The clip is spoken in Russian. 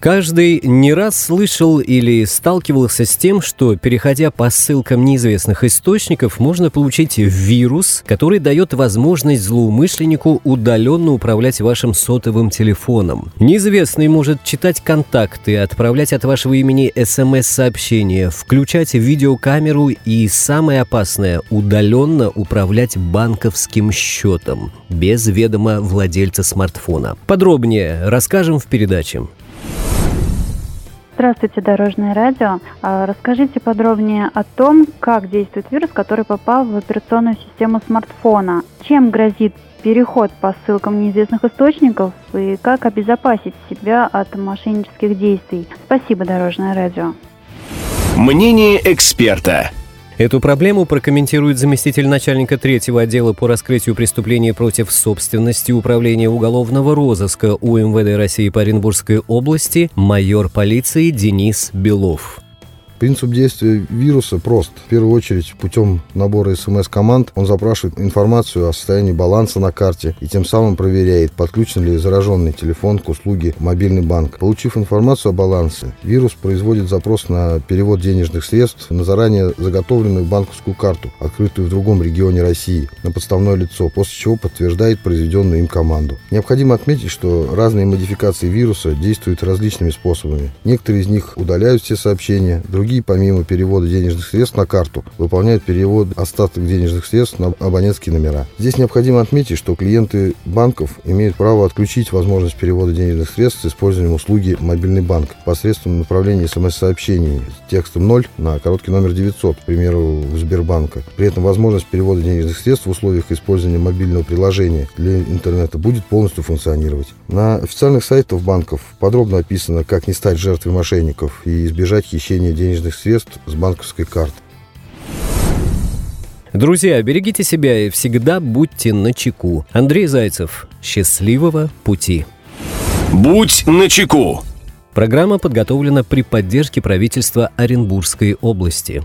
Каждый не раз слышал или сталкивался с тем, что, переходя по ссылкам неизвестных источников, можно получить вирус, который дает возможность злоумышленнику удаленно управлять вашим сотовым телефоном. Неизвестный может читать контакты, отправлять от вашего имени смс-сообщения, включать видеокамеру и, самое опасное, удаленно управлять банковским счетом без ведома владельца смартфона. Подробнее расскажем в передаче. Здравствуйте, Дорожное радио. А, расскажите подробнее о том, как действует вирус, который попал в операционную систему смартфона. Чем грозит переход по ссылкам неизвестных источников и как обезопасить себя от мошеннических действий. Спасибо, Дорожное радио. Мнение эксперта. Эту проблему прокомментирует заместитель начальника третьего отдела по раскрытию преступлений против собственности Управления уголовного розыска УМВД России по Оренбургской области майор полиции Денис Белов. Принцип действия вируса прост. В первую очередь, путем набора смс-команд он запрашивает информацию о состоянии баланса на карте и тем самым проверяет, подключен ли зараженный телефон к услуге мобильный банк. Получив информацию о балансе, вирус производит запрос на перевод денежных средств на заранее заготовленную банковскую карту, открытую в другом регионе России, на подставное лицо, после чего подтверждает произведенную им команду. Необходимо отметить, что разные модификации вируса действуют различными способами. Некоторые из них удаляют все сообщения, другие Другие, помимо перевода денежных средств на карту, выполняют перевод остаток денежных средств на абонентские номера. Здесь необходимо отметить, что клиенты банков имеют право отключить возможность перевода денежных средств с использованием услуги «Мобильный банк» посредством направления смс-сообщений с текстом 0 на короткий номер 900, к примеру, в Сбербанка. При этом возможность перевода денежных средств в условиях использования мобильного приложения для интернета будет полностью функционировать. На официальных сайтах банков подробно описано, как не стать жертвой мошенников и избежать хищения денежных денежных средств с банковской карты. Друзья, берегите себя и всегда будьте на чеку. Андрей Зайцев. Счастливого пути. Будь на чеку. Программа подготовлена при поддержке правительства Оренбургской области.